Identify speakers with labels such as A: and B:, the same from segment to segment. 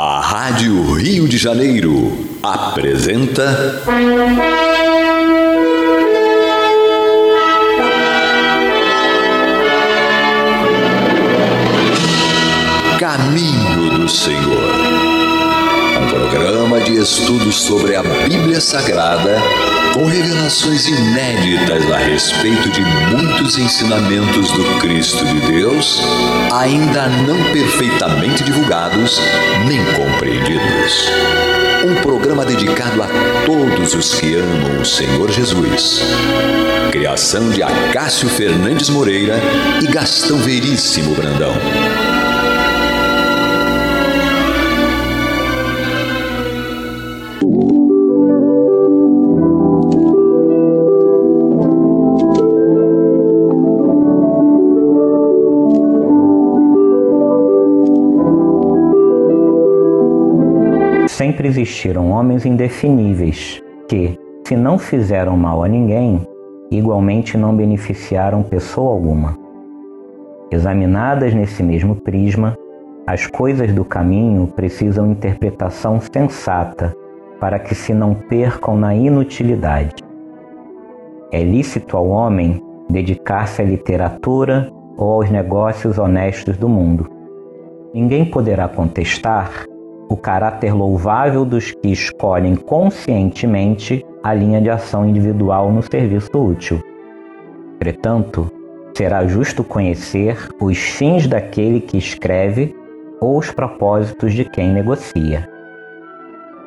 A: A Rádio Rio de Janeiro apresenta. Caminho do Senhor. De estudos sobre a Bíblia Sagrada com revelações inéditas a respeito de muitos ensinamentos do Cristo de Deus, ainda não perfeitamente divulgados nem compreendidos. Um programa dedicado a todos os que amam o Senhor Jesus. Criação de Acácio Fernandes Moreira e Gastão Veríssimo Brandão.
B: Existiram homens indefiníveis que, se não fizeram mal a ninguém, igualmente não beneficiaram pessoa alguma. Examinadas nesse mesmo prisma, as coisas do caminho precisam interpretação sensata para que se não percam na inutilidade. É lícito ao homem dedicar-se à literatura ou aos negócios honestos do mundo. Ninguém poderá contestar o caráter louvável dos que escolhem conscientemente a linha de ação individual no serviço útil. Entretanto, será justo conhecer os fins daquele que escreve ou os propósitos de quem negocia.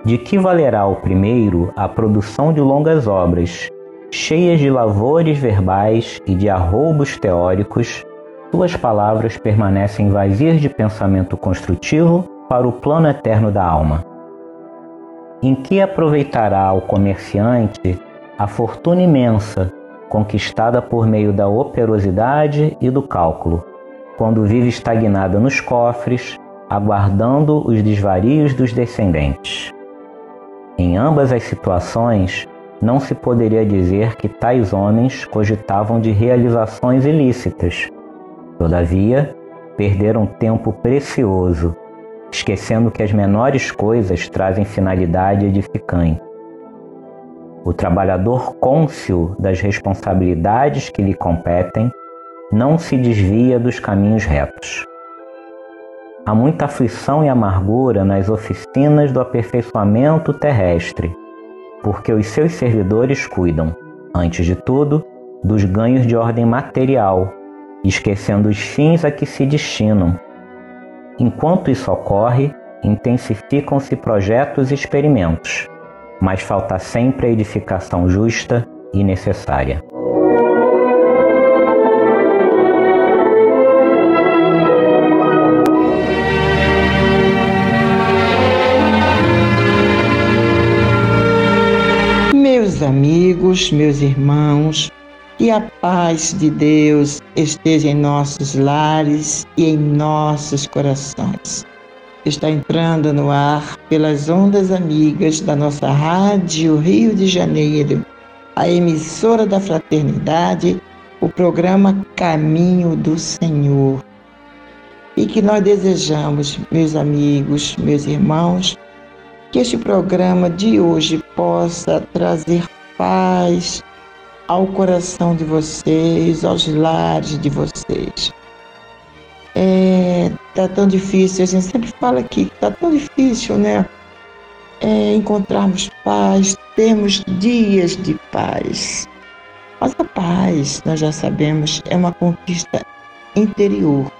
B: De que valerá ao primeiro a produção de longas obras, cheias de lavores verbais e de arroubos teóricos, suas palavras permanecem vazias de pensamento construtivo para o plano eterno da alma. Em que aproveitará ao comerciante a fortuna imensa conquistada por meio da operosidade e do cálculo, quando vive estagnada nos cofres, aguardando os desvarios dos descendentes. Em ambas as situações, não se poderia dizer que tais homens cogitavam de realizações ilícitas. Todavia, perderam tempo precioso esquecendo que as menores coisas trazem finalidade edificante. O trabalhador cônscio das responsabilidades que lhe competem não se desvia dos caminhos retos. Há muita aflição e amargura nas oficinas do aperfeiçoamento terrestre, porque os seus servidores cuidam, antes de tudo, dos ganhos de ordem material, esquecendo os fins a que se destinam Enquanto isso ocorre, intensificam-se projetos e experimentos, mas falta sempre a edificação justa e necessária.
C: Meus amigos, meus irmãos, que a paz de Deus esteja em nossos lares e em nossos corações. Está entrando no ar pelas ondas amigas da nossa Rádio Rio de Janeiro, a emissora da fraternidade, o programa Caminho do Senhor. E que nós desejamos, meus amigos, meus irmãos, que este programa de hoje possa trazer paz, ao coração de vocês, aos lares de vocês. É, tá tão difícil, a gente sempre fala aqui tá tão difícil, né? É, encontrarmos paz, termos dias de paz. Mas a paz, nós já sabemos, é uma conquista interior,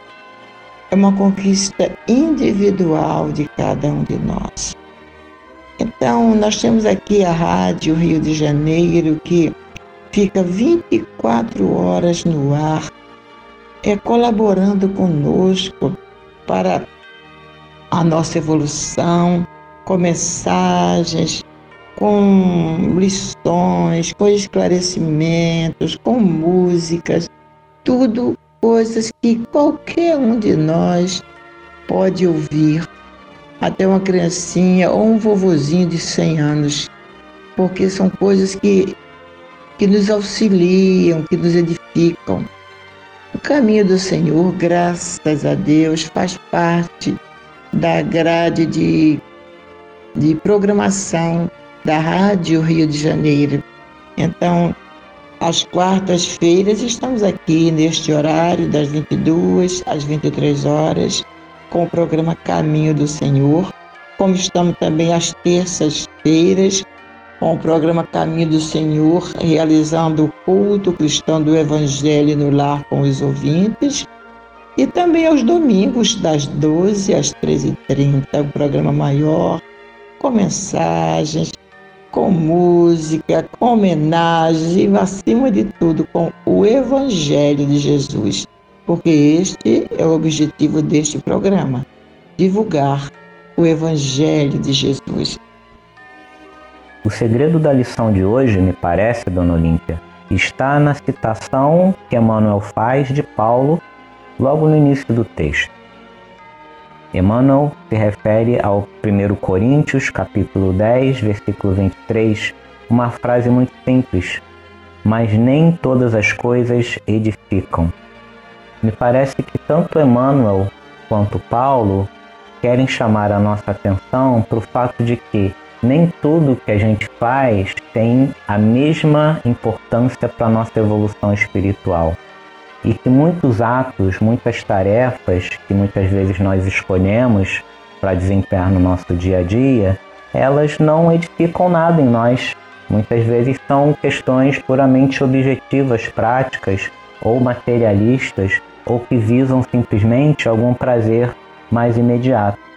C: é uma conquista individual de cada um de nós. Então, nós temos aqui a Rádio Rio de Janeiro, que fica 24 horas no ar, é colaborando conosco para a nossa evolução, com mensagens, com lições, com esclarecimentos, com músicas, tudo coisas que qualquer um de nós pode ouvir, até uma criancinha ou um vovozinho de 100 anos, porque são coisas que que nos auxiliam, que nos edificam. O caminho do Senhor, graças a Deus, faz parte da grade de, de programação da Rádio Rio de Janeiro. Então, às quartas-feiras estamos aqui neste horário das 22 às 23 horas com o programa Caminho do Senhor, como estamos também às terças-feiras com o programa Caminho do Senhor, realizando o culto cristão do Evangelho no lar com os ouvintes. E também aos domingos, das 12 às 13h30, o um programa maior, com mensagens, com música, com homenagem acima de tudo, com o Evangelho de Jesus. Porque este é o objetivo deste programa: divulgar o Evangelho de Jesus.
B: O segredo da lição de hoje, me parece, Dona Olímpia, está na citação que Emmanuel faz de Paulo logo no início do texto. Emmanuel se refere ao 1 Coríntios, capítulo 10, versículo 23, uma frase muito simples, mas nem todas as coisas edificam. Me parece que tanto Emmanuel quanto Paulo querem chamar a nossa atenção para o fato de que nem tudo que a gente faz tem a mesma importância para a nossa evolução espiritual. E que muitos atos, muitas tarefas que muitas vezes nós escolhemos para desempenhar no nosso dia a dia, elas não edificam nada em nós. Muitas vezes são questões puramente objetivas, práticas ou materialistas, ou que visam simplesmente algum prazer mais imediato.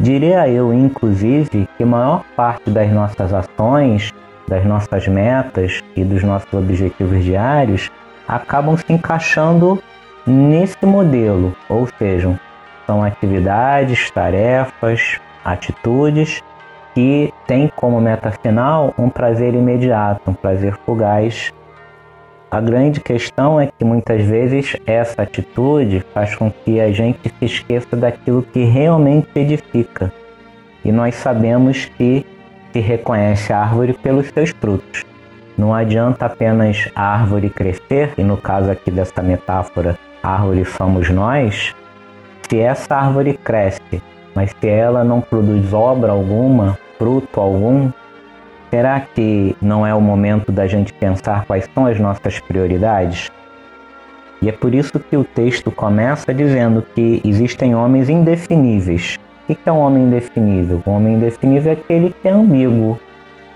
B: Diria eu, inclusive, que a maior parte das nossas ações, das nossas metas e dos nossos objetivos diários acabam se encaixando nesse modelo, ou seja, são atividades, tarefas, atitudes que têm como meta final um prazer imediato, um prazer fugaz a grande questão é que muitas vezes essa atitude faz com que a gente se esqueça daquilo que realmente edifica. E nós sabemos que se reconhece a árvore pelos seus frutos. Não adianta apenas a árvore crescer, e no caso aqui dessa metáfora, árvore somos nós, se essa árvore cresce, mas se ela não produz obra alguma, fruto algum, Será que não é o momento da gente pensar quais são as nossas prioridades? E é por isso que o texto começa dizendo que existem homens indefiníveis. O que é um homem indefinível? Um homem indefinível é aquele que é ambíguo,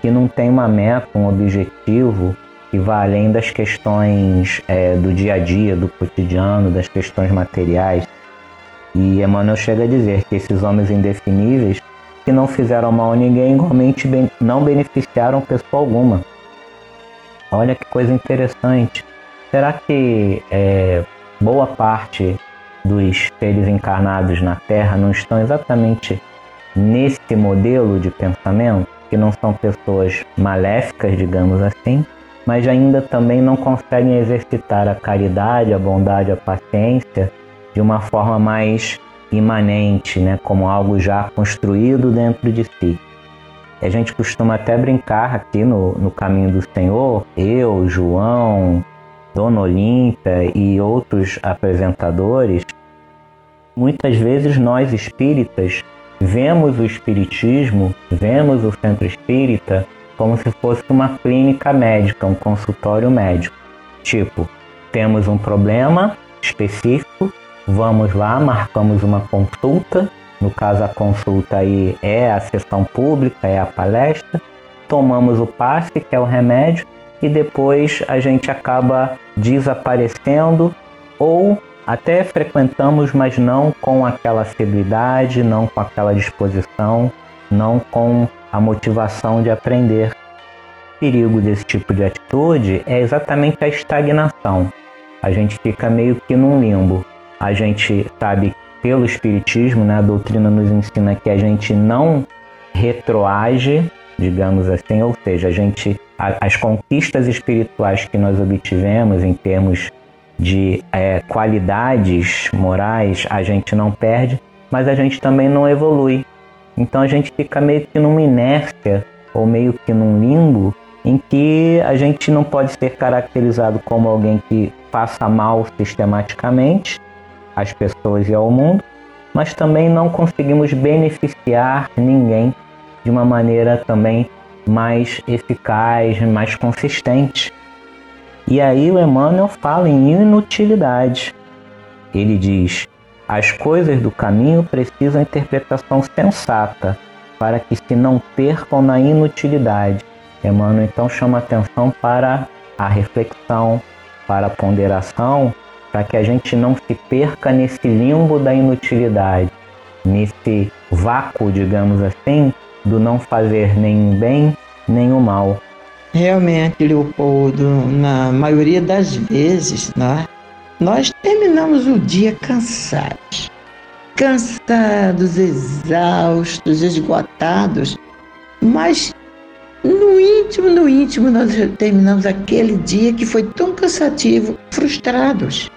B: que não tem uma meta, um objetivo que vá além das questões é, do dia a dia, do cotidiano, das questões materiais. E Emmanuel chega a dizer que esses homens indefiníveis que não fizeram mal a ninguém, igualmente não beneficiaram pessoa alguma. Olha que coisa interessante. Será que é, boa parte dos seres encarnados na Terra não estão exatamente nesse modelo de pensamento? Que não são pessoas maléficas, digamos assim, mas ainda também não conseguem exercitar a caridade, a bondade, a paciência de uma forma mais imanente, né, como algo já construído dentro de si. A gente costuma até brincar aqui no, no caminho do Senhor, eu, João, Dona Olímpia e outros apresentadores, muitas vezes nós espíritas vemos o espiritismo, vemos o centro espírita como se fosse uma clínica médica, um consultório médico. Tipo, temos um problema específico, Vamos lá, marcamos uma consulta. No caso, a consulta aí é a sessão pública, é a palestra. Tomamos o passe, que é o remédio, e depois a gente acaba desaparecendo ou até frequentamos, mas não com aquela assiduidade, não com aquela disposição, não com a motivação de aprender. O perigo desse tipo de atitude é exatamente a estagnação. A gente fica meio que num limbo. A gente sabe pelo Espiritismo, né, a doutrina nos ensina que a gente não retroage, digamos assim, ou seja, a gente, a, as conquistas espirituais que nós obtivemos em termos de é, qualidades morais, a gente não perde, mas a gente também não evolui. Então a gente fica meio que numa inércia ou meio que num limbo em que a gente não pode ser caracterizado como alguém que faça mal sistematicamente, às pessoas e ao mundo, mas também não conseguimos beneficiar ninguém de uma maneira também mais eficaz, mais consistente. E aí o Emmanuel fala em inutilidade. Ele diz: as coisas do caminho precisam interpretação sensata, para que se não percam na inutilidade. Emmanuel então chama atenção para a reflexão, para a ponderação, para que a gente não se perca nesse limbo da inutilidade, nesse vácuo, digamos assim, do não fazer nem o bem nem o mal.
C: Realmente, Leopoldo, na maioria das vezes, né, nós terminamos o dia cansados. Cansados, exaustos, esgotados, mas no íntimo, no íntimo, nós terminamos aquele dia que foi tão cansativo, frustrados.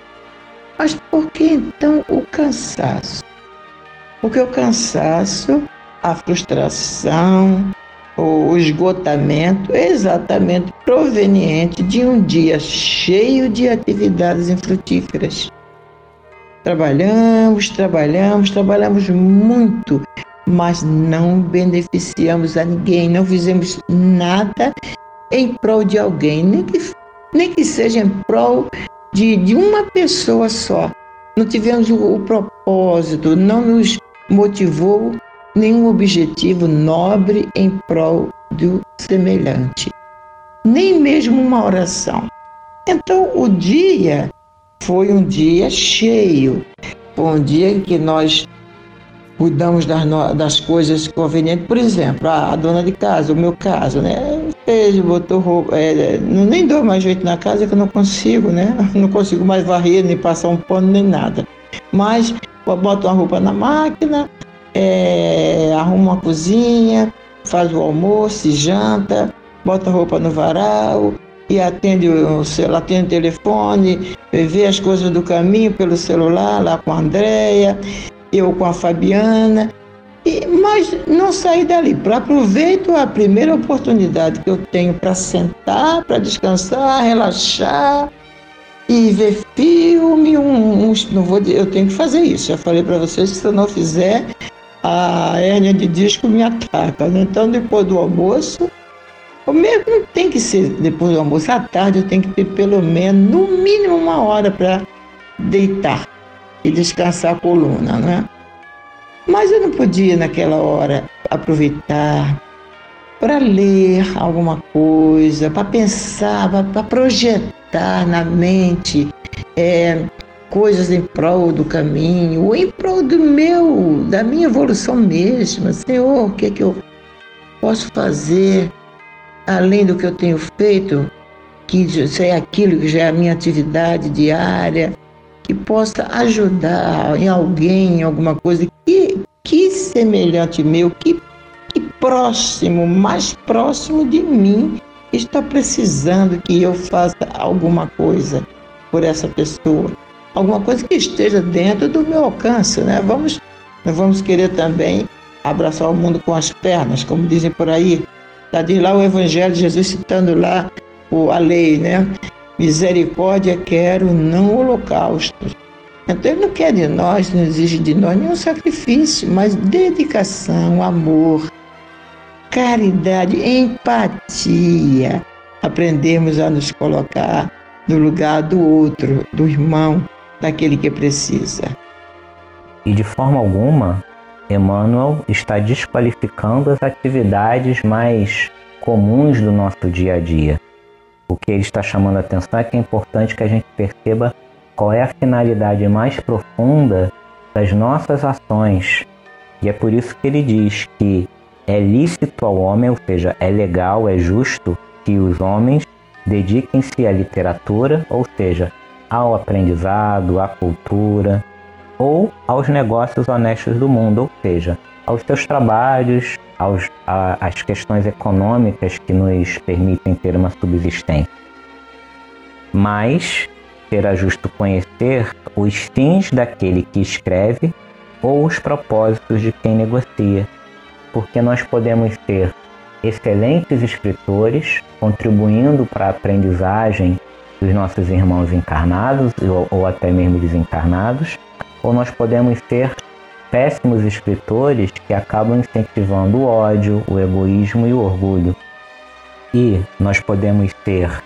C: Mas por que então o cansaço? Porque o cansaço, a frustração, o esgotamento é exatamente proveniente de um dia cheio de atividades infrutíferas. Trabalhamos, trabalhamos, trabalhamos muito, mas não beneficiamos a ninguém, não fizemos nada em prol de alguém, nem que, nem que seja em prol de, de uma pessoa só. Não tivemos o, o propósito, não nos motivou nenhum objetivo nobre em prol do semelhante, nem mesmo uma oração. Então, o dia foi um dia cheio, foi um dia em que nós cuidamos das, das coisas convenientes. Por exemplo, a, a, dona de casa, o meu caso, né? Fez, botou roupa, é, não, nem dou mais jeito na casa que eu não consigo, né? Não consigo mais varrer, nem passar um pano, nem nada. Mas boto uma roupa na máquina, é, arruma a cozinha, faz o almoço, janta, bota roupa no varal e atende o, atende o telefone, vê as coisas do caminho pelo celular, lá com a Andréia, eu com a Fabiana. E, mas não sair dali. Aproveito a primeira oportunidade que eu tenho para sentar, para descansar, relaxar e ver filme. Um, um, não vou, eu tenho que fazer isso. Já falei para vocês que se eu não fizer, a hérnia de disco me ataca. Né? Então, depois do almoço, o mesmo não tem que ser depois do almoço, à tarde eu tenho que ter pelo menos, no mínimo, uma hora para deitar e descansar a coluna, né? Mas eu não podia, naquela hora, aproveitar para ler alguma coisa, para pensar, para projetar na mente é, coisas em prol do caminho, ou em prol do meu, da minha evolução mesma. Senhor, o que é que eu posso fazer além do que eu tenho feito, que é aquilo que já é a minha atividade diária, que possa ajudar em alguém, em alguma coisa que, que semelhante meu, que, que próximo, mais próximo de mim, está precisando que eu faça alguma coisa por essa pessoa alguma coisa que esteja dentro do meu alcance, né? Vamos, vamos querer também abraçar o mundo com as pernas, como dizem por aí. Está de lá o Evangelho, Jesus citando lá o, a lei, né? Misericórdia quero, não holocaustos. Então ele não quer de nós, não exige de nós nenhum sacrifício, mas dedicação, amor, caridade, empatia. Aprendemos a nos colocar no lugar do outro, do irmão, daquele que precisa.
B: E de forma alguma, Emmanuel está desqualificando as atividades mais comuns do nosso dia a dia. O que ele está chamando a atenção é que é importante que a gente perceba qual é a finalidade mais profunda das nossas ações. E é por isso que ele diz que é lícito ao homem, ou seja, é legal, é justo que os homens dediquem-se à literatura, ou seja, ao aprendizado, à cultura ou aos negócios honestos do mundo, ou seja, aos seus trabalhos, aos, a, às questões econômicas que nos permitem ter uma subsistência. Mas será justo conhecer os fins daquele que escreve ou os propósitos de quem negocia, porque nós podemos ser excelentes escritores, contribuindo para a aprendizagem dos nossos irmãos encarnados ou, ou até mesmo desencarnados, ou nós podemos ser péssimos escritores que acabam incentivando o ódio, o egoísmo e o orgulho. E nós podemos ser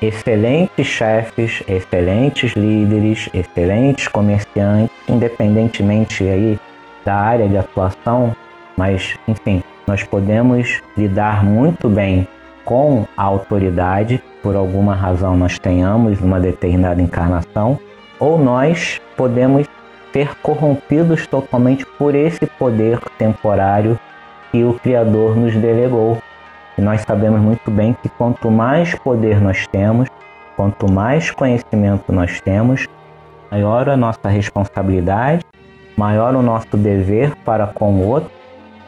B: excelentes chefes, excelentes líderes, excelentes comerciantes, independentemente aí da área de atuação, mas enfim, nós podemos lidar muito bem com a autoridade, por alguma razão nós tenhamos uma determinada encarnação, ou nós podemos ser corrompidos totalmente por esse poder temporário que o Criador nos delegou. E nós sabemos muito bem que quanto mais poder nós temos, quanto mais conhecimento nós temos, maior a nossa responsabilidade, maior o nosso dever para com o outro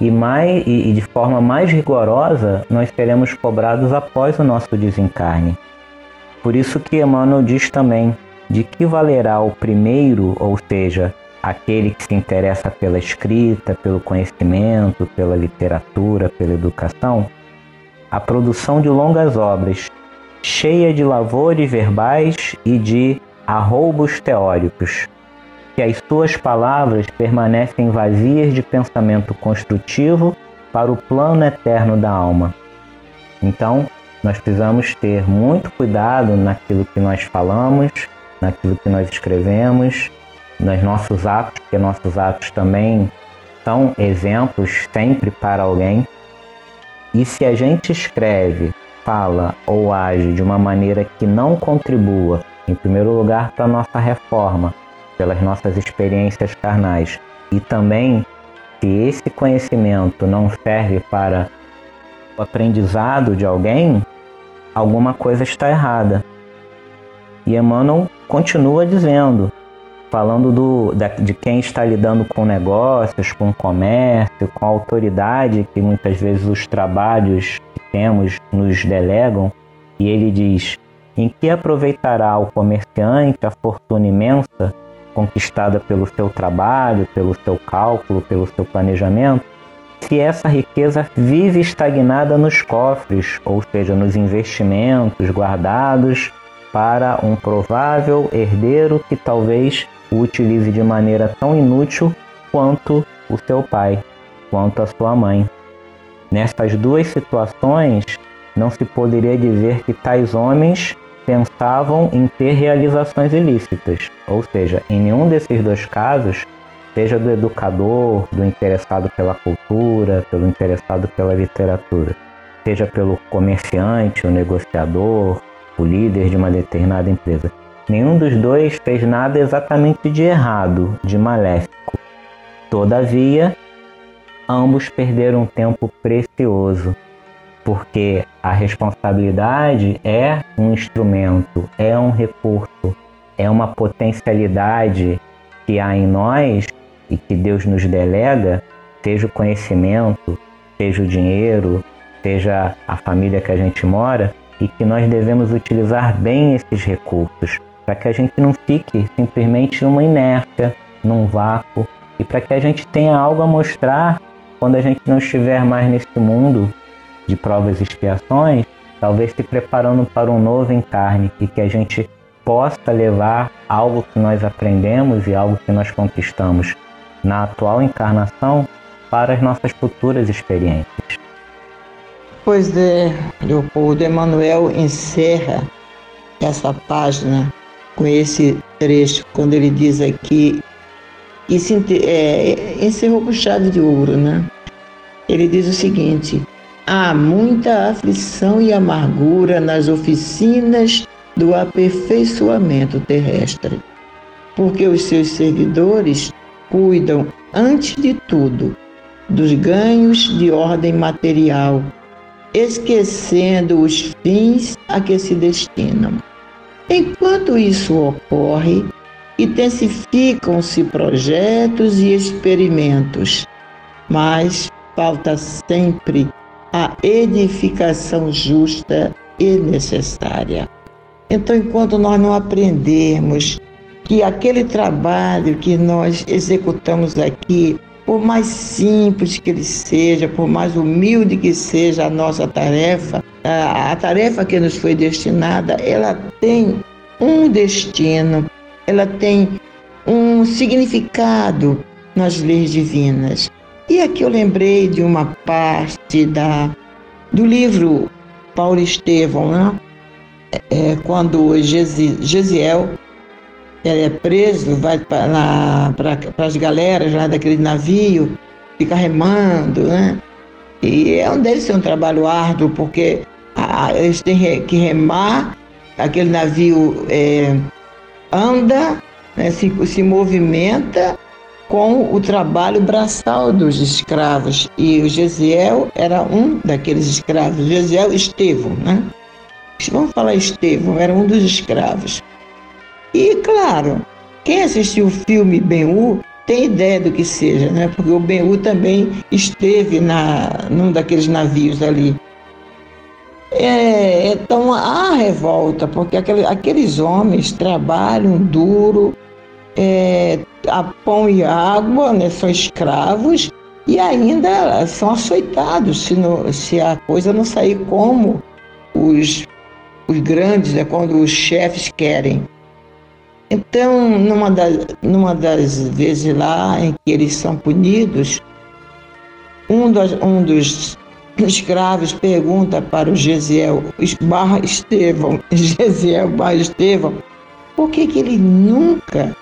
B: e, mais, e, e de forma mais rigorosa nós seremos cobrados após o nosso desencarne. Por isso que Emmanuel diz também de que valerá o primeiro, ou seja, aquele que se interessa pela escrita, pelo conhecimento, pela literatura, pela educação, a produção de longas obras, cheia de lavores verbais e de arroubos teóricos, que as suas palavras permanecem vazias de pensamento construtivo para o plano eterno da alma. Então, nós precisamos ter muito cuidado naquilo que nós falamos, naquilo que nós escrevemos, nos nossos atos, porque nossos atos também são exemplos sempre para alguém. E se a gente escreve, fala ou age de uma maneira que não contribua, em primeiro lugar, para a nossa reforma, pelas nossas experiências carnais. E também, se esse conhecimento não serve para o aprendizado de alguém, alguma coisa está errada. E Emmanuel continua dizendo, falando do, de quem está lidando com negócios, com comércio, com autoridade, que muitas vezes os trabalhos que temos nos delegam, e ele diz: em que aproveitará o comerciante a fortuna imensa conquistada pelo seu trabalho, pelo seu cálculo, pelo seu planejamento, se essa riqueza vive estagnada nos cofres, ou seja, nos investimentos guardados para um provável herdeiro que talvez o utilize de maneira tão inútil quanto o seu pai, quanto a sua mãe. Nessas duas situações, não se poderia dizer que tais homens pensavam em ter realizações ilícitas, ou seja, em nenhum desses dois casos, seja do educador, do interessado pela cultura, pelo interessado pela literatura, seja pelo comerciante, o negociador, o líder de uma determinada empresa. Nenhum dos dois fez nada exatamente de errado, de maléfico. Todavia, ambos perderam tempo precioso porque a responsabilidade é um instrumento, é um recurso, é uma potencialidade que há em nós e que Deus nos delega, seja o conhecimento, seja o dinheiro, seja a família que a gente mora, e que nós devemos utilizar bem esses recursos para que a gente não fique simplesmente numa inércia, num vácuo, e para que a gente tenha algo a mostrar quando a gente não estiver mais nesse mundo de provas e expiações, talvez se preparando para um novo encarne e que a gente possa levar algo que nós aprendemos e algo que nós conquistamos na atual encarnação para as nossas futuras experiências.
C: Pois é, Leopoldo Emanuel encerra essa página com esse trecho, quando ele diz aqui, e se, é, encerrou com chave de ouro, né? Ele diz o seguinte: Há muita aflição e amargura nas oficinas do aperfeiçoamento terrestre, porque os seus servidores cuidam, antes de tudo, dos ganhos de ordem material, esquecendo os fins a que se destinam. Enquanto isso ocorre, intensificam-se projetos e experimentos, mas falta sempre a edificação justa e necessária. Então, enquanto nós não aprendermos que aquele trabalho que nós executamos aqui, por mais simples que ele seja, por mais humilde que seja a nossa tarefa, a, tarefa que nos foi destinada, ela tem um destino, ela tem um significado nas leis divinas. E aqui eu lembrei de uma parte da, do livro Paulo Estevão, né? É, quando Gesiel é preso, vai para as galeras lá daquele navio, fica remando, né? E é um deve ser um trabalho árduo, porque a, eles têm que remar, aquele navio é, anda, né, se, se movimenta com o trabalho braçal dos escravos. E o Gesiel era um daqueles escravos, Gesiel Estevão, né? Vamos falar Estevão, era um dos escravos. E, claro, quem assistiu o filme Ben-Hur tem ideia do que seja, né? Porque o Ben-Hur também esteve na, num daqueles navios ali. É, então há revolta, porque aquele, aqueles homens trabalham duro, é, a pão e água, né, são escravos e ainda são açoitados se, se a coisa não sair como os, os grandes, né, quando os chefes querem. Então, numa das, numa das vezes lá em que eles são punidos, um dos, um dos escravos pergunta para o Gesiel barra Estevão, Gesiel barra Estevão, por que, que ele nunca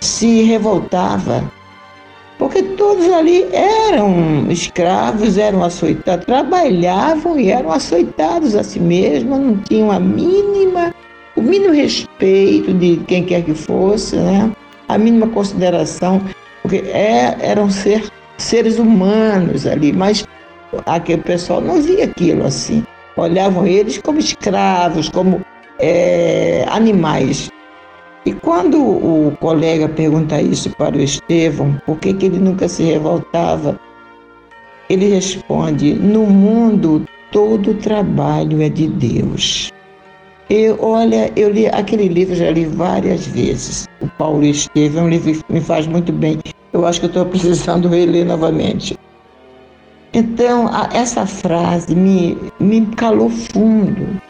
C: se revoltava, porque todos ali eram escravos, eram açoitados, trabalhavam e eram açoitados a si mesmos, não tinham a mínima, o mínimo respeito de quem quer que fosse, né? a mínima consideração, porque é, eram ser, seres humanos ali, mas aquele pessoal não via aquilo assim. Olhavam eles como escravos, como é, animais. E quando o colega pergunta isso para o Estevão, por que, que ele nunca se revoltava, ele responde: No mundo todo trabalho é de Deus. Eu, olha, eu li aquele livro, já li várias vezes. O Paulo Estevão, é um livro que me faz muito bem. Eu acho que estou precisando reler novamente. Então, a, essa frase me, me calou fundo.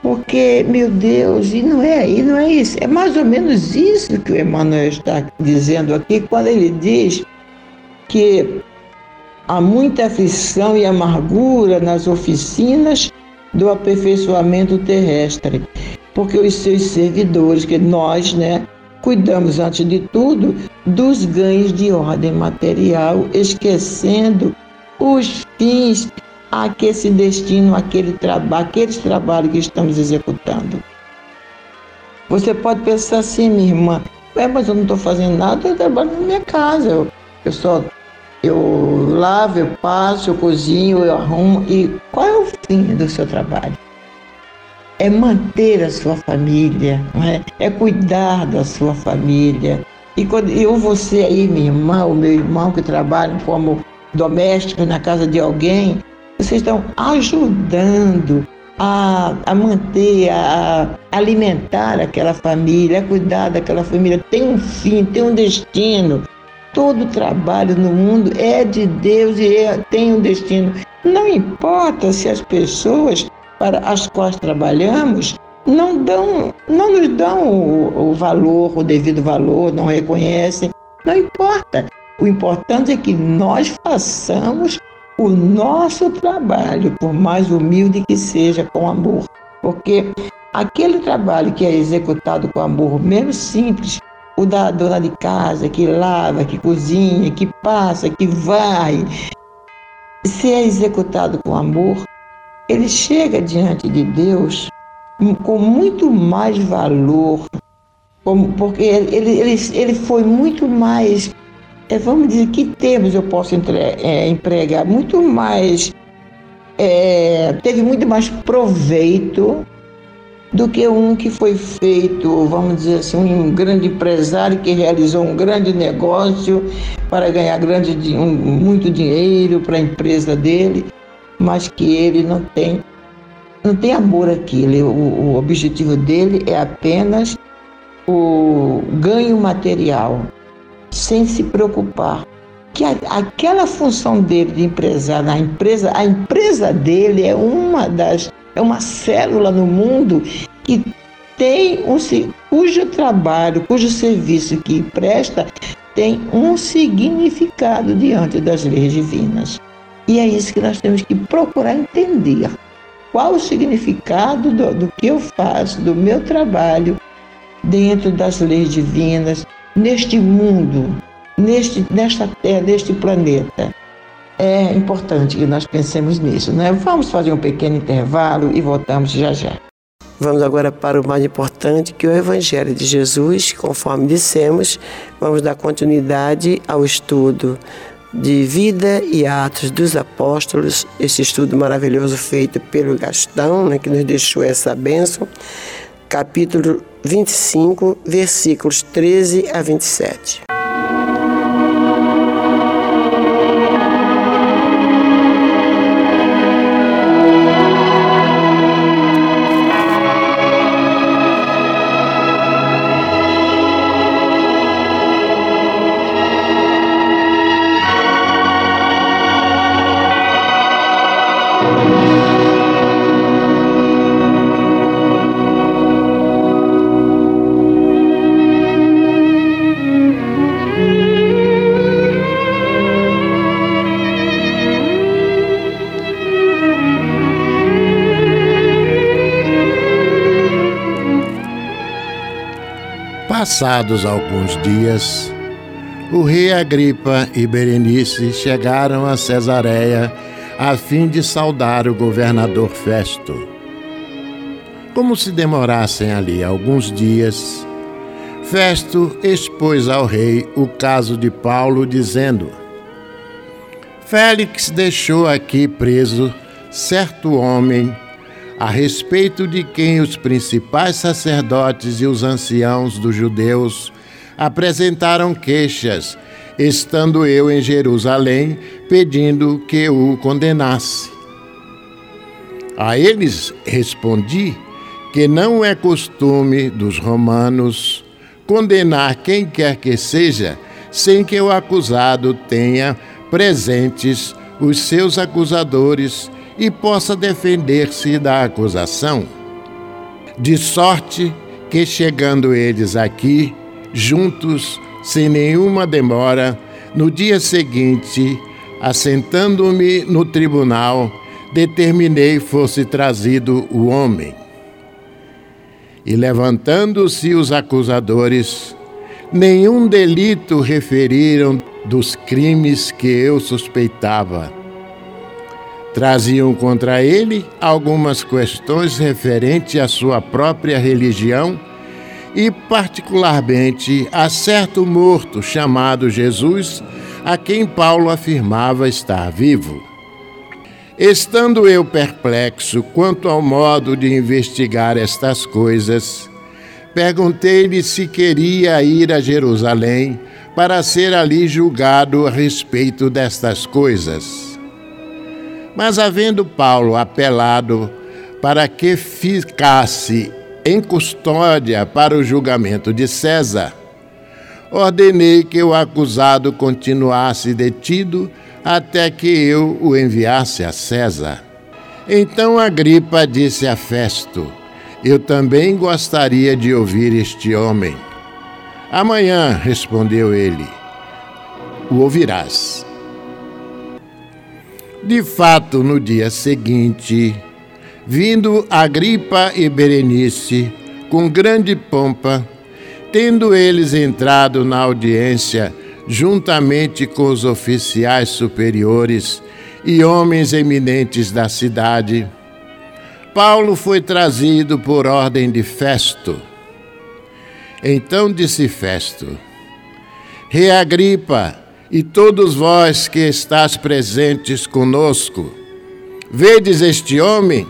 C: Porque, meu Deus, e não é, e não é isso. É mais ou menos isso que o Emmanuel está dizendo aqui, quando ele diz que há muita aflição e amargura nas oficinas do aperfeiçoamento terrestre, porque os seus servidores, que nós, né, cuidamos antes de tudo dos ganhos de ordem material, esquecendo os fins a que se destinam aquele trabalho, aqueles trabalhos que estamos executando. Você pode pensar assim, minha irmã, é, mas eu não estou fazendo nada, eu trabalho na minha casa. Eu, eu só eu lavo, eu passo, eu cozinho, eu arrumo. E qual é o fim do seu trabalho? É manter a sua família, é? é? cuidar da sua família. E quando eu, você aí, minha irmã, o meu irmão que trabalham como doméstico na casa de alguém, vocês estão ajudando a, a manter, a, a, alimentar aquela família, a cuidar daquela família. Tem um fim, tem um destino. Todo trabalho no mundo é de Deus e é, tem um destino. Não importa se as pessoas para as quais trabalhamos não dão, não nos dão o, o valor, o devido valor, não reconhecem. Não importa. O importante é que nós façamos o nosso trabalho, por mais humilde que seja, com amor. Porque aquele trabalho que é executado com amor, mesmo simples, o da dona de casa que lava, que cozinha, que passa, que vai, se é executado com amor, ele chega diante de Deus com muito mais valor, porque ele, ele, ele foi muito mais é, vamos dizer, que termos eu posso entre, é, empregar? Muito mais, é, teve muito mais proveito do que um que foi feito, vamos dizer assim, um grande empresário que realizou um grande negócio para ganhar grande, um, muito dinheiro para a empresa dele, mas que ele não tem, não tem amor àquilo. O, o objetivo dele é apenas o ganho material sem se preocupar que a, aquela função dele de empresário, a empresa, a empresa dele é uma das é uma célula no mundo que tem um cujo trabalho, cujo serviço que presta tem um significado diante das leis divinas. E é isso que nós temos que procurar entender. Qual o significado do, do que eu faço, do meu trabalho, dentro das leis divinas, neste mundo, neste, nesta terra, neste planeta. É importante que nós pensemos nisso, né? Vamos fazer um pequeno intervalo e voltamos já já.
D: Vamos agora para o mais importante, que é o Evangelho de Jesus, conforme dissemos, vamos dar continuidade ao estudo de vida e atos dos apóstolos, esse estudo maravilhoso feito pelo Gastão, né, que nos deixou essa bênção, capítulo 25, versículos 13 a 27.
E: Passados alguns dias, o rei Agripa e Berenice chegaram a Cesareia a fim de saudar o governador Festo. Como se demorassem ali alguns dias, Festo expôs ao rei o caso de Paulo, dizendo: Félix deixou aqui preso certo homem a respeito de quem os principais sacerdotes e os anciãos dos judeus apresentaram queixas, estando eu em Jerusalém, pedindo que o condenasse. A eles respondi que não é costume dos romanos condenar quem quer que seja sem que o acusado tenha presentes os seus acusadores e possa defender-se da acusação. De sorte que, chegando eles aqui, juntos, sem nenhuma demora, no dia seguinte, assentando-me no tribunal, determinei fosse trazido o homem. E levantando-se os acusadores, nenhum delito referiram dos crimes que eu suspeitava traziam contra ele algumas questões referentes à sua própria religião e, particularmente, a certo morto chamado Jesus, a quem Paulo afirmava estar vivo. Estando eu perplexo quanto ao modo de investigar estas coisas, perguntei-lhe se queria ir a Jerusalém para ser ali julgado a respeito destas coisas. Mas havendo Paulo apelado para que ficasse em custódia para o julgamento de César, ordenei que o acusado continuasse detido até que eu o enviasse a César. Então Agripa disse a Festo: Eu também gostaria de ouvir este homem. Amanhã, respondeu ele, o ouvirás. De fato, no dia seguinte, vindo Agripa e Berenice com grande pompa, tendo eles entrado na audiência juntamente com os oficiais superiores e homens eminentes da cidade, Paulo foi trazido por ordem de Festo. Então disse Festo: Rei Agripa, e todos vós que estás presentes conosco, vedes este homem,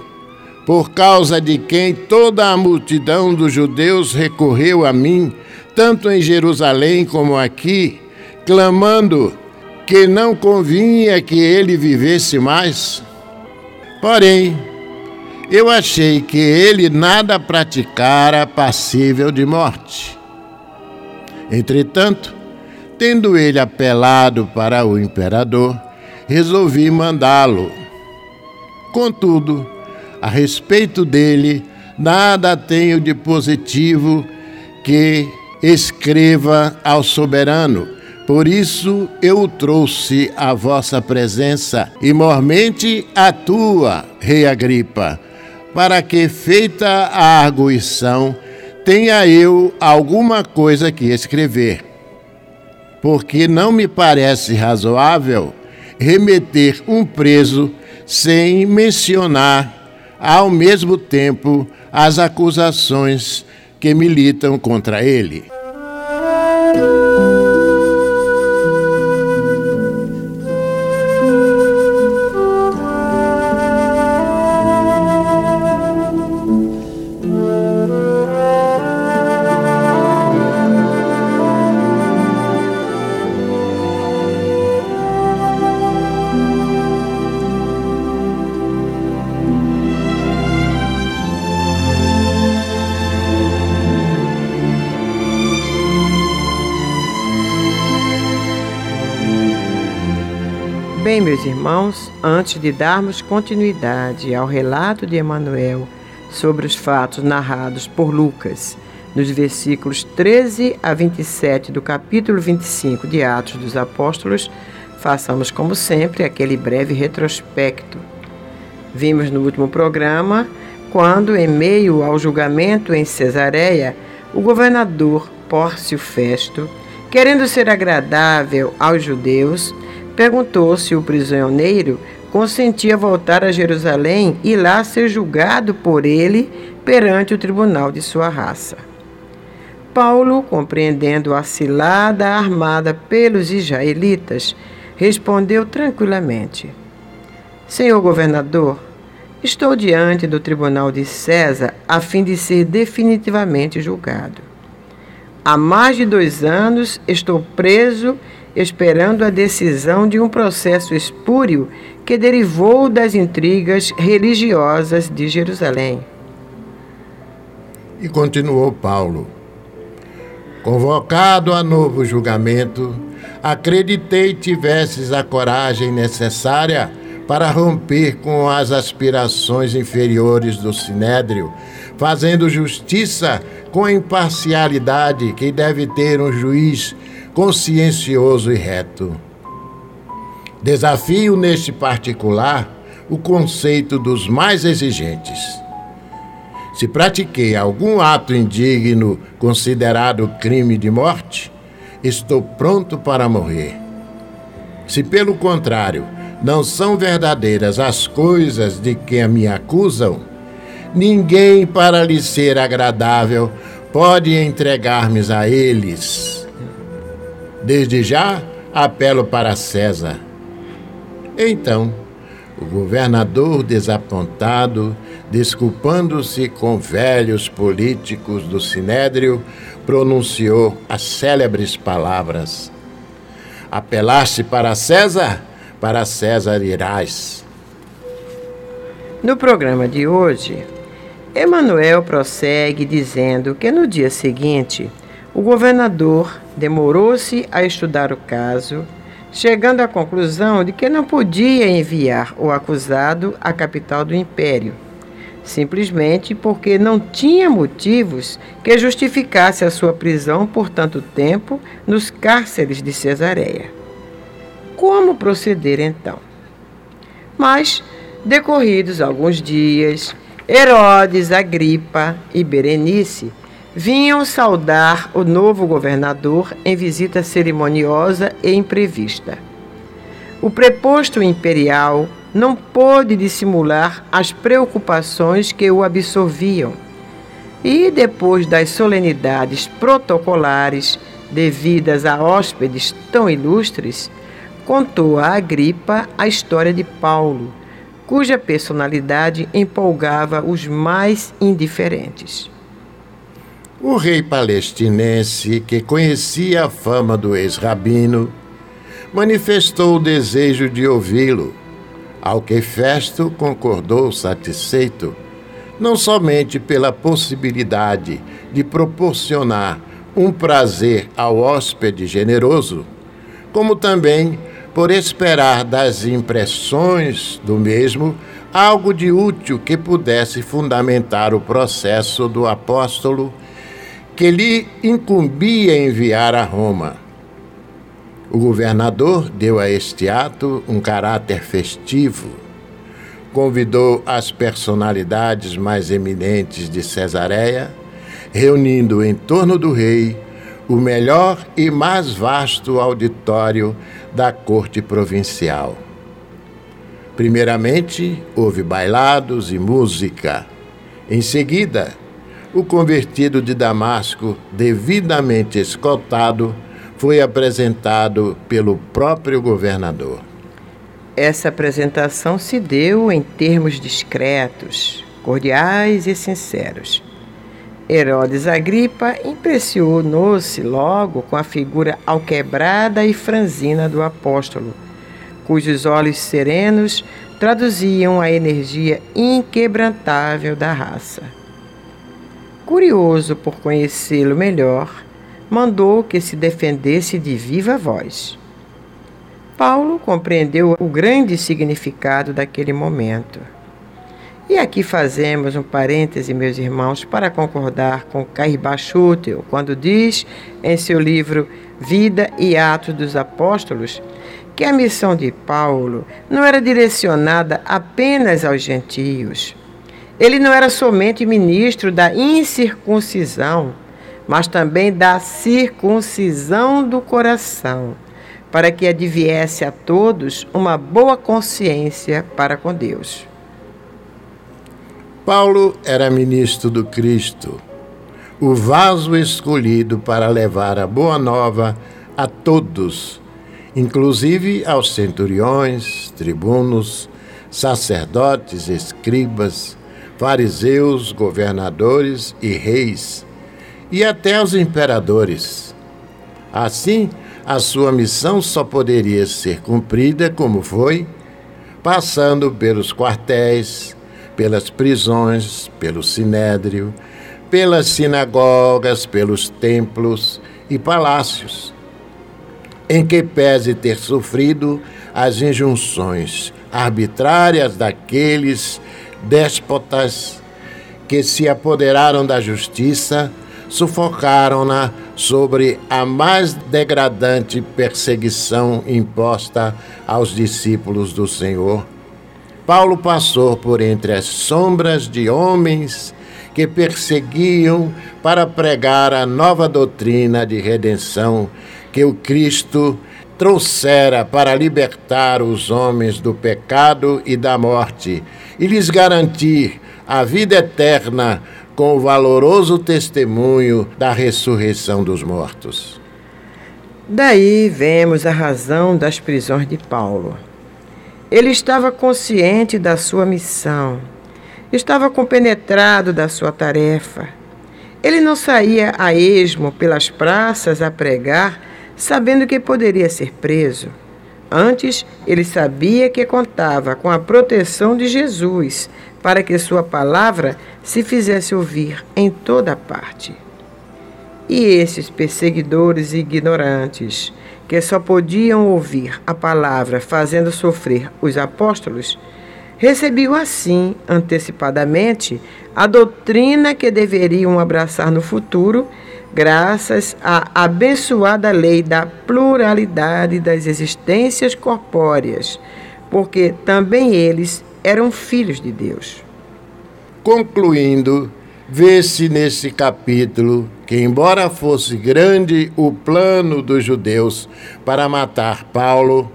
E: por causa de quem toda a multidão dos judeus recorreu a mim, tanto em Jerusalém como aqui, clamando que não convinha que ele vivesse mais? Porém, eu achei que ele nada praticara passível de morte. Entretanto, Tendo ele apelado para o imperador, resolvi mandá-lo. Contudo, a respeito dele, nada tenho de positivo que escreva ao soberano, Por isso eu o trouxe à vossa presença, e mormente a tua, Rei Agripa, para que, feita a arguição, tenha eu alguma coisa que escrever. Porque não me parece razoável remeter um preso sem mencionar, ao mesmo tempo, as acusações que militam contra ele.
F: Meus irmãos, antes de darmos continuidade ao relato de Emanuel sobre os fatos narrados por Lucas, nos versículos 13 a 27 do capítulo 25 de Atos dos Apóstolos, façamos como sempre aquele breve retrospecto. Vimos no último programa quando, em meio ao julgamento em Cesareia, o governador Pórcio Festo, querendo ser agradável aos judeus, perguntou se o prisioneiro consentia voltar a Jerusalém e lá ser julgado por ele perante o tribunal de sua raça. Paulo, compreendendo a cilada armada pelos israelitas, respondeu tranquilamente: Senhor governador, estou diante do tribunal de César a fim de ser definitivamente julgado. Há mais de dois anos estou preso esperando a decisão de um processo espúrio que derivou das intrigas religiosas de Jerusalém.
E: E continuou Paulo: Convocado a novo julgamento, acreditei tivesses a coragem necessária para romper com as aspirações inferiores do sinédrio, fazendo justiça com a imparcialidade que deve ter um juiz consciencioso e reto. Desafio neste particular o conceito dos mais exigentes. Se pratiquei algum ato indigno considerado crime de morte, estou pronto para morrer. Se, pelo contrário, não são verdadeiras as coisas de que me acusam, ninguém, para lhe ser agradável, pode entregar-me a eles. Desde já apelo para César. Então, o governador desapontado, desculpando-se com velhos políticos do sinédrio, pronunciou as célebres palavras: Apelaste para César, para César irás.
F: No programa de hoje, Emanuel prossegue dizendo que no dia seguinte o governador demorou-se a estudar o caso, chegando à conclusão de que não podia enviar o acusado à capital do império, simplesmente porque não tinha motivos que justificasse a sua prisão por tanto tempo nos cárceres de Cesareia. Como proceder então? Mas, decorridos alguns dias, Herodes, Agripa e Berenice vinham saudar o novo governador em visita cerimoniosa e imprevista. O preposto imperial não pôde dissimular as preocupações que o absorviam. E depois das solenidades protocolares devidas a hóspedes tão ilustres, contou a Agripa a história de Paulo, cuja personalidade empolgava os mais indiferentes.
E: O rei palestinense, que conhecia a fama do ex-rabino, manifestou o desejo de ouvi-lo, ao que Festo concordou satisfeito, não somente pela possibilidade de proporcionar um prazer ao hóspede generoso, como também por esperar das impressões do mesmo algo de útil que pudesse fundamentar o processo do apóstolo que lhe incumbia enviar a Roma. O governador deu a este ato um caráter festivo. Convidou as personalidades mais eminentes de Cesareia, reunindo em torno do rei o melhor e mais vasto auditório da corte provincial. Primeiramente, houve bailados e música. Em seguida, o convertido de Damasco, devidamente escoltado, foi apresentado pelo próprio governador.
F: Essa apresentação se deu em termos discretos, cordiais e sinceros. Herodes Agripa impressionou-se logo com a figura alquebrada e franzina do apóstolo, cujos olhos serenos traduziam a energia inquebrantável da raça. Curioso por conhecê-lo melhor, mandou que se defendesse de viva voz. Paulo compreendeu o grande significado daquele momento. E aqui fazemos um parêntese, meus irmãos, para concordar com Cair Bachutel, quando diz em seu livro Vida e Atos dos Apóstolos que a missão de Paulo não era direcionada apenas aos gentios. Ele não era somente ministro da incircuncisão, mas também da circuncisão do coração, para que adviesse a todos uma boa consciência para com Deus.
E: Paulo era ministro do Cristo, o vaso escolhido para levar a boa nova a todos, inclusive aos centuriões, tribunos, sacerdotes, escribas, fariseus, governadores e reis e até aos imperadores. Assim, a sua missão só poderia ser cumprida como foi, passando pelos quartéis, pelas prisões, pelo sinédrio, pelas sinagogas, pelos templos e palácios, em que pese ter sofrido as injunções arbitrárias daqueles déspotas que se apoderaram da justiça sufocaram-na sobre a mais degradante perseguição imposta aos discípulos do Senhor. Paulo passou por entre as sombras de homens que perseguiam para pregar a nova doutrina de redenção que o Cristo trouxera para libertar os homens do pecado e da morte e lhes garantir a vida eterna com o valoroso testemunho da ressurreição dos mortos.
F: Daí vemos a razão das prisões de Paulo. Ele estava consciente da sua missão, estava compenetrado da sua tarefa. Ele não saía a esmo pelas praças a pregar, sabendo que poderia ser preso. Antes, ele sabia que contava com a proteção de Jesus para que sua palavra se fizesse ouvir em toda parte. E esses perseguidores ignorantes, que só podiam ouvir a palavra fazendo sofrer os apóstolos, recebiam assim, antecipadamente, a doutrina que deveriam abraçar no futuro, graças à abençoada lei da pluralidade das existências corpóreas, porque também eles eram filhos de Deus.
E: Concluindo, vê-se nesse capítulo que, embora fosse grande o plano dos judeus para matar Paulo,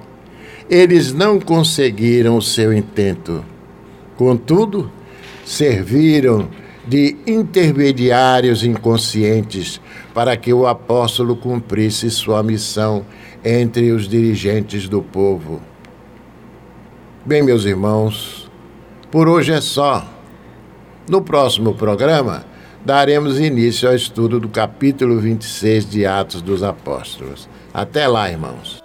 E: eles não conseguiram o seu intento. Contudo, serviram de intermediários inconscientes para que o apóstolo cumprisse sua missão entre os dirigentes do povo. Bem, meus irmãos, por hoje é só. No próximo programa, daremos início ao estudo do capítulo 26 de Atos dos Apóstolos. Até lá, irmãos.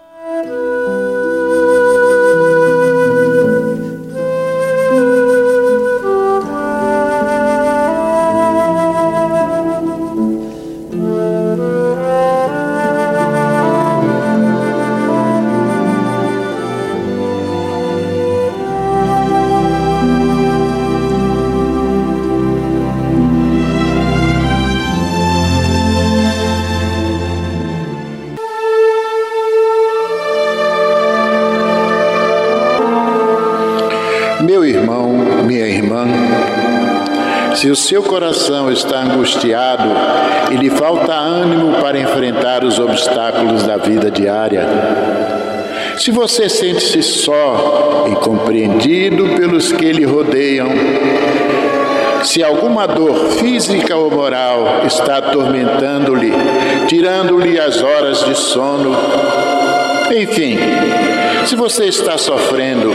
E: Se o seu coração está angustiado e lhe falta ânimo para enfrentar os obstáculos da vida diária, se você sente-se só e compreendido pelos que lhe rodeiam, se alguma dor física ou moral está atormentando-lhe, tirando-lhe as horas de sono, enfim, se você está sofrendo,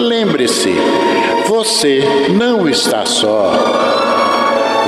E: lembre-se, você não está só.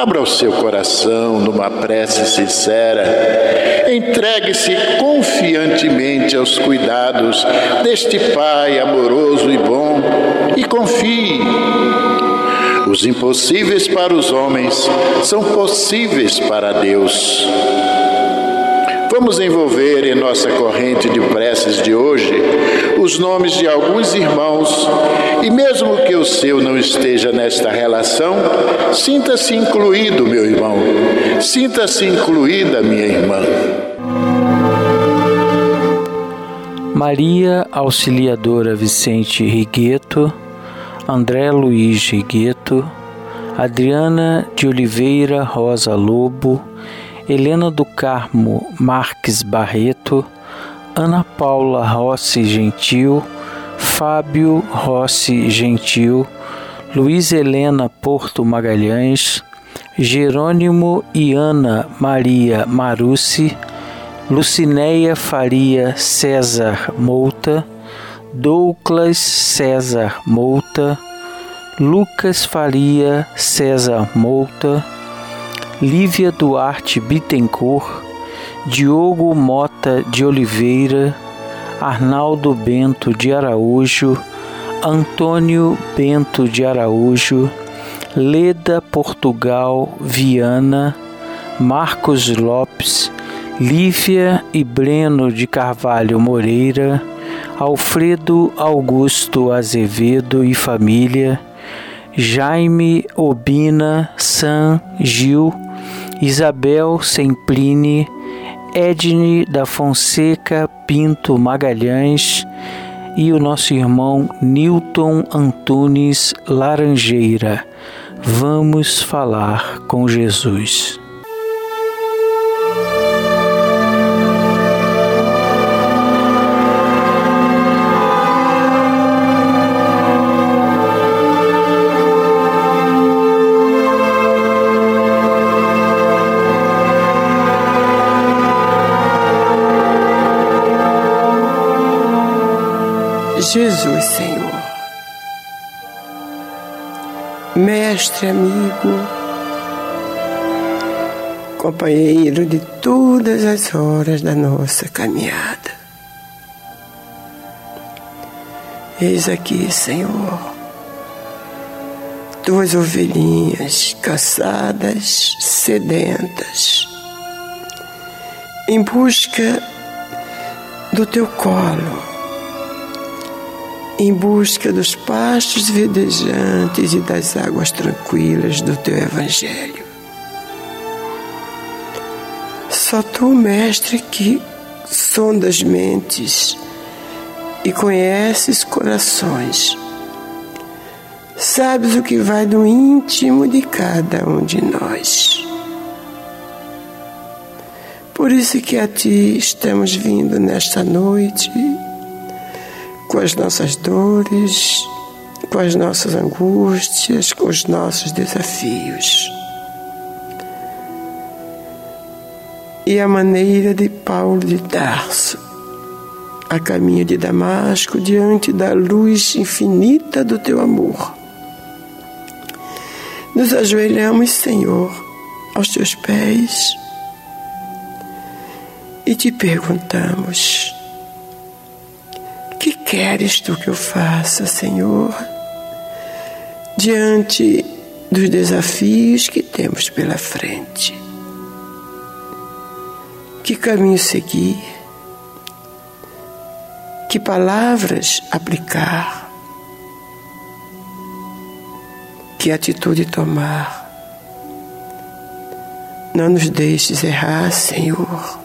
E: Abra o seu coração numa prece sincera. Entregue-se confiantemente aos cuidados deste Pai amoroso e bom e confie. Os impossíveis para os homens são possíveis para Deus. Vamos envolver em nossa corrente de preces de hoje os nomes de alguns irmãos e, mesmo que o seu não esteja nesta relação, sinta-se incluído, meu irmão, sinta-se incluída, minha irmã.
G: Maria Auxiliadora Vicente Rigueto, André Luiz Rigueto, Adriana de Oliveira Rosa Lobo, Helena do Carmo Marques Barreto, Ana Paula Rossi Gentil, Fábio Rossi Gentil, Luiz Helena Porto Magalhães, Jerônimo e Ana Maria Marucci, Lucinéia Faria César Mouta, Douglas César Mouta, Lucas Faria César Mouta, Lívia Duarte Bittencourt, Diogo Mota de Oliveira, Arnaldo Bento de Araújo, Antônio Bento de Araújo, Leda Portugal Viana, Marcos Lopes, Lívia e Breno de Carvalho Moreira, Alfredo Augusto Azevedo e família, Jaime Obina San Gil, Isabel Sempline, Edne da Fonseca Pinto Magalhães e o nosso irmão Newton Antunes Laranjeira. Vamos falar com Jesus.
D: Jesus, Senhor. Mestre, amigo, companheiro de todas as horas da nossa caminhada. Eis aqui, Senhor, tuas ovelhinhas cansadas, sedentas, em busca do teu colo em busca dos pastos verdejantes e das águas tranquilas do teu Evangelho. Só tu, Mestre, que sondas mentes e conheces corações, sabes o que vai do íntimo de cada um de nós. Por isso que a ti estamos vindo nesta noite com as nossas dores, com as nossas angústias, com os nossos desafios. e a maneira de Paulo de Tarso, a caminho de Damasco, diante da luz infinita do teu amor. Nos ajoelhamos, Senhor, aos teus pés e te perguntamos: que queres tu que eu faça, Senhor, diante dos desafios que temos pela frente? Que caminho seguir? Que palavras aplicar? Que atitude tomar? Não nos deixes errar, Senhor.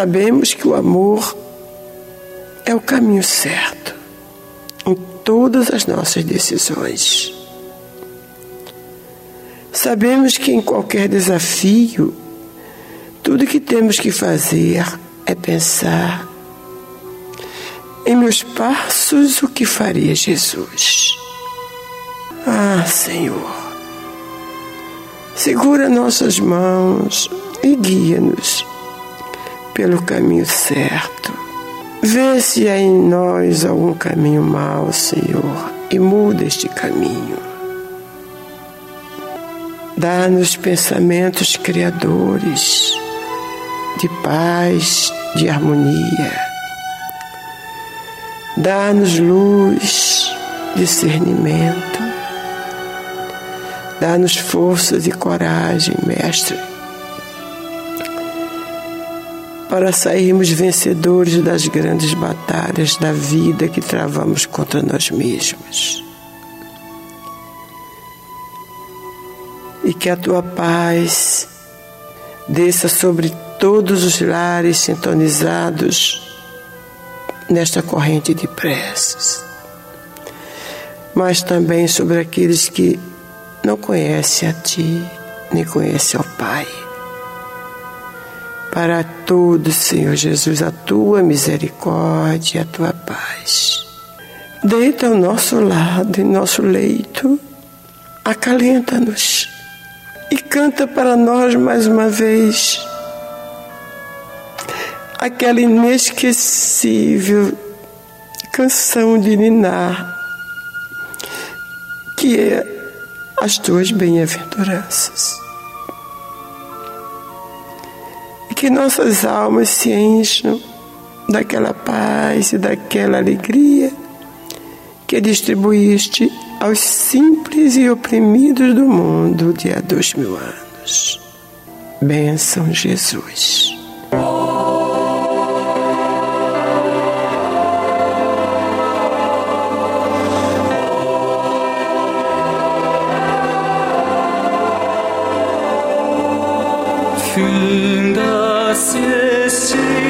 D: Sabemos que o amor é o caminho certo em todas as nossas decisões. Sabemos que em qualquer desafio, tudo que temos que fazer é pensar em meus passos o que faria Jesus. Ah, Senhor, segura nossas mãos e guia-nos pelo caminho certo. Vê se há em nós algum caminho mau, Senhor, e muda este caminho. Dá-nos pensamentos criadores, de paz, de harmonia. Dá-nos luz, discernimento. Dá-nos forças e coragem, Mestre, para sairmos vencedores das grandes batalhas da vida que travamos contra nós mesmos. e que a tua paz desça sobre todos os lares sintonizados nesta corrente de preces, mas também sobre aqueles que não conhecem a Ti, nem conhecem ao Pai. Para todos, Senhor Jesus, a tua misericórdia, a tua paz. Deita ao nosso lado, em nosso leito, acalenta-nos e canta para nós mais uma vez aquela inesquecível canção de Niná, que é as tuas bem-aventuranças. Que nossas almas se encham daquela paz e daquela alegria que distribuíste aos simples e oprimidos do mundo de há dois mil anos. Bênção Jesus.
H: Finda-se este
I: já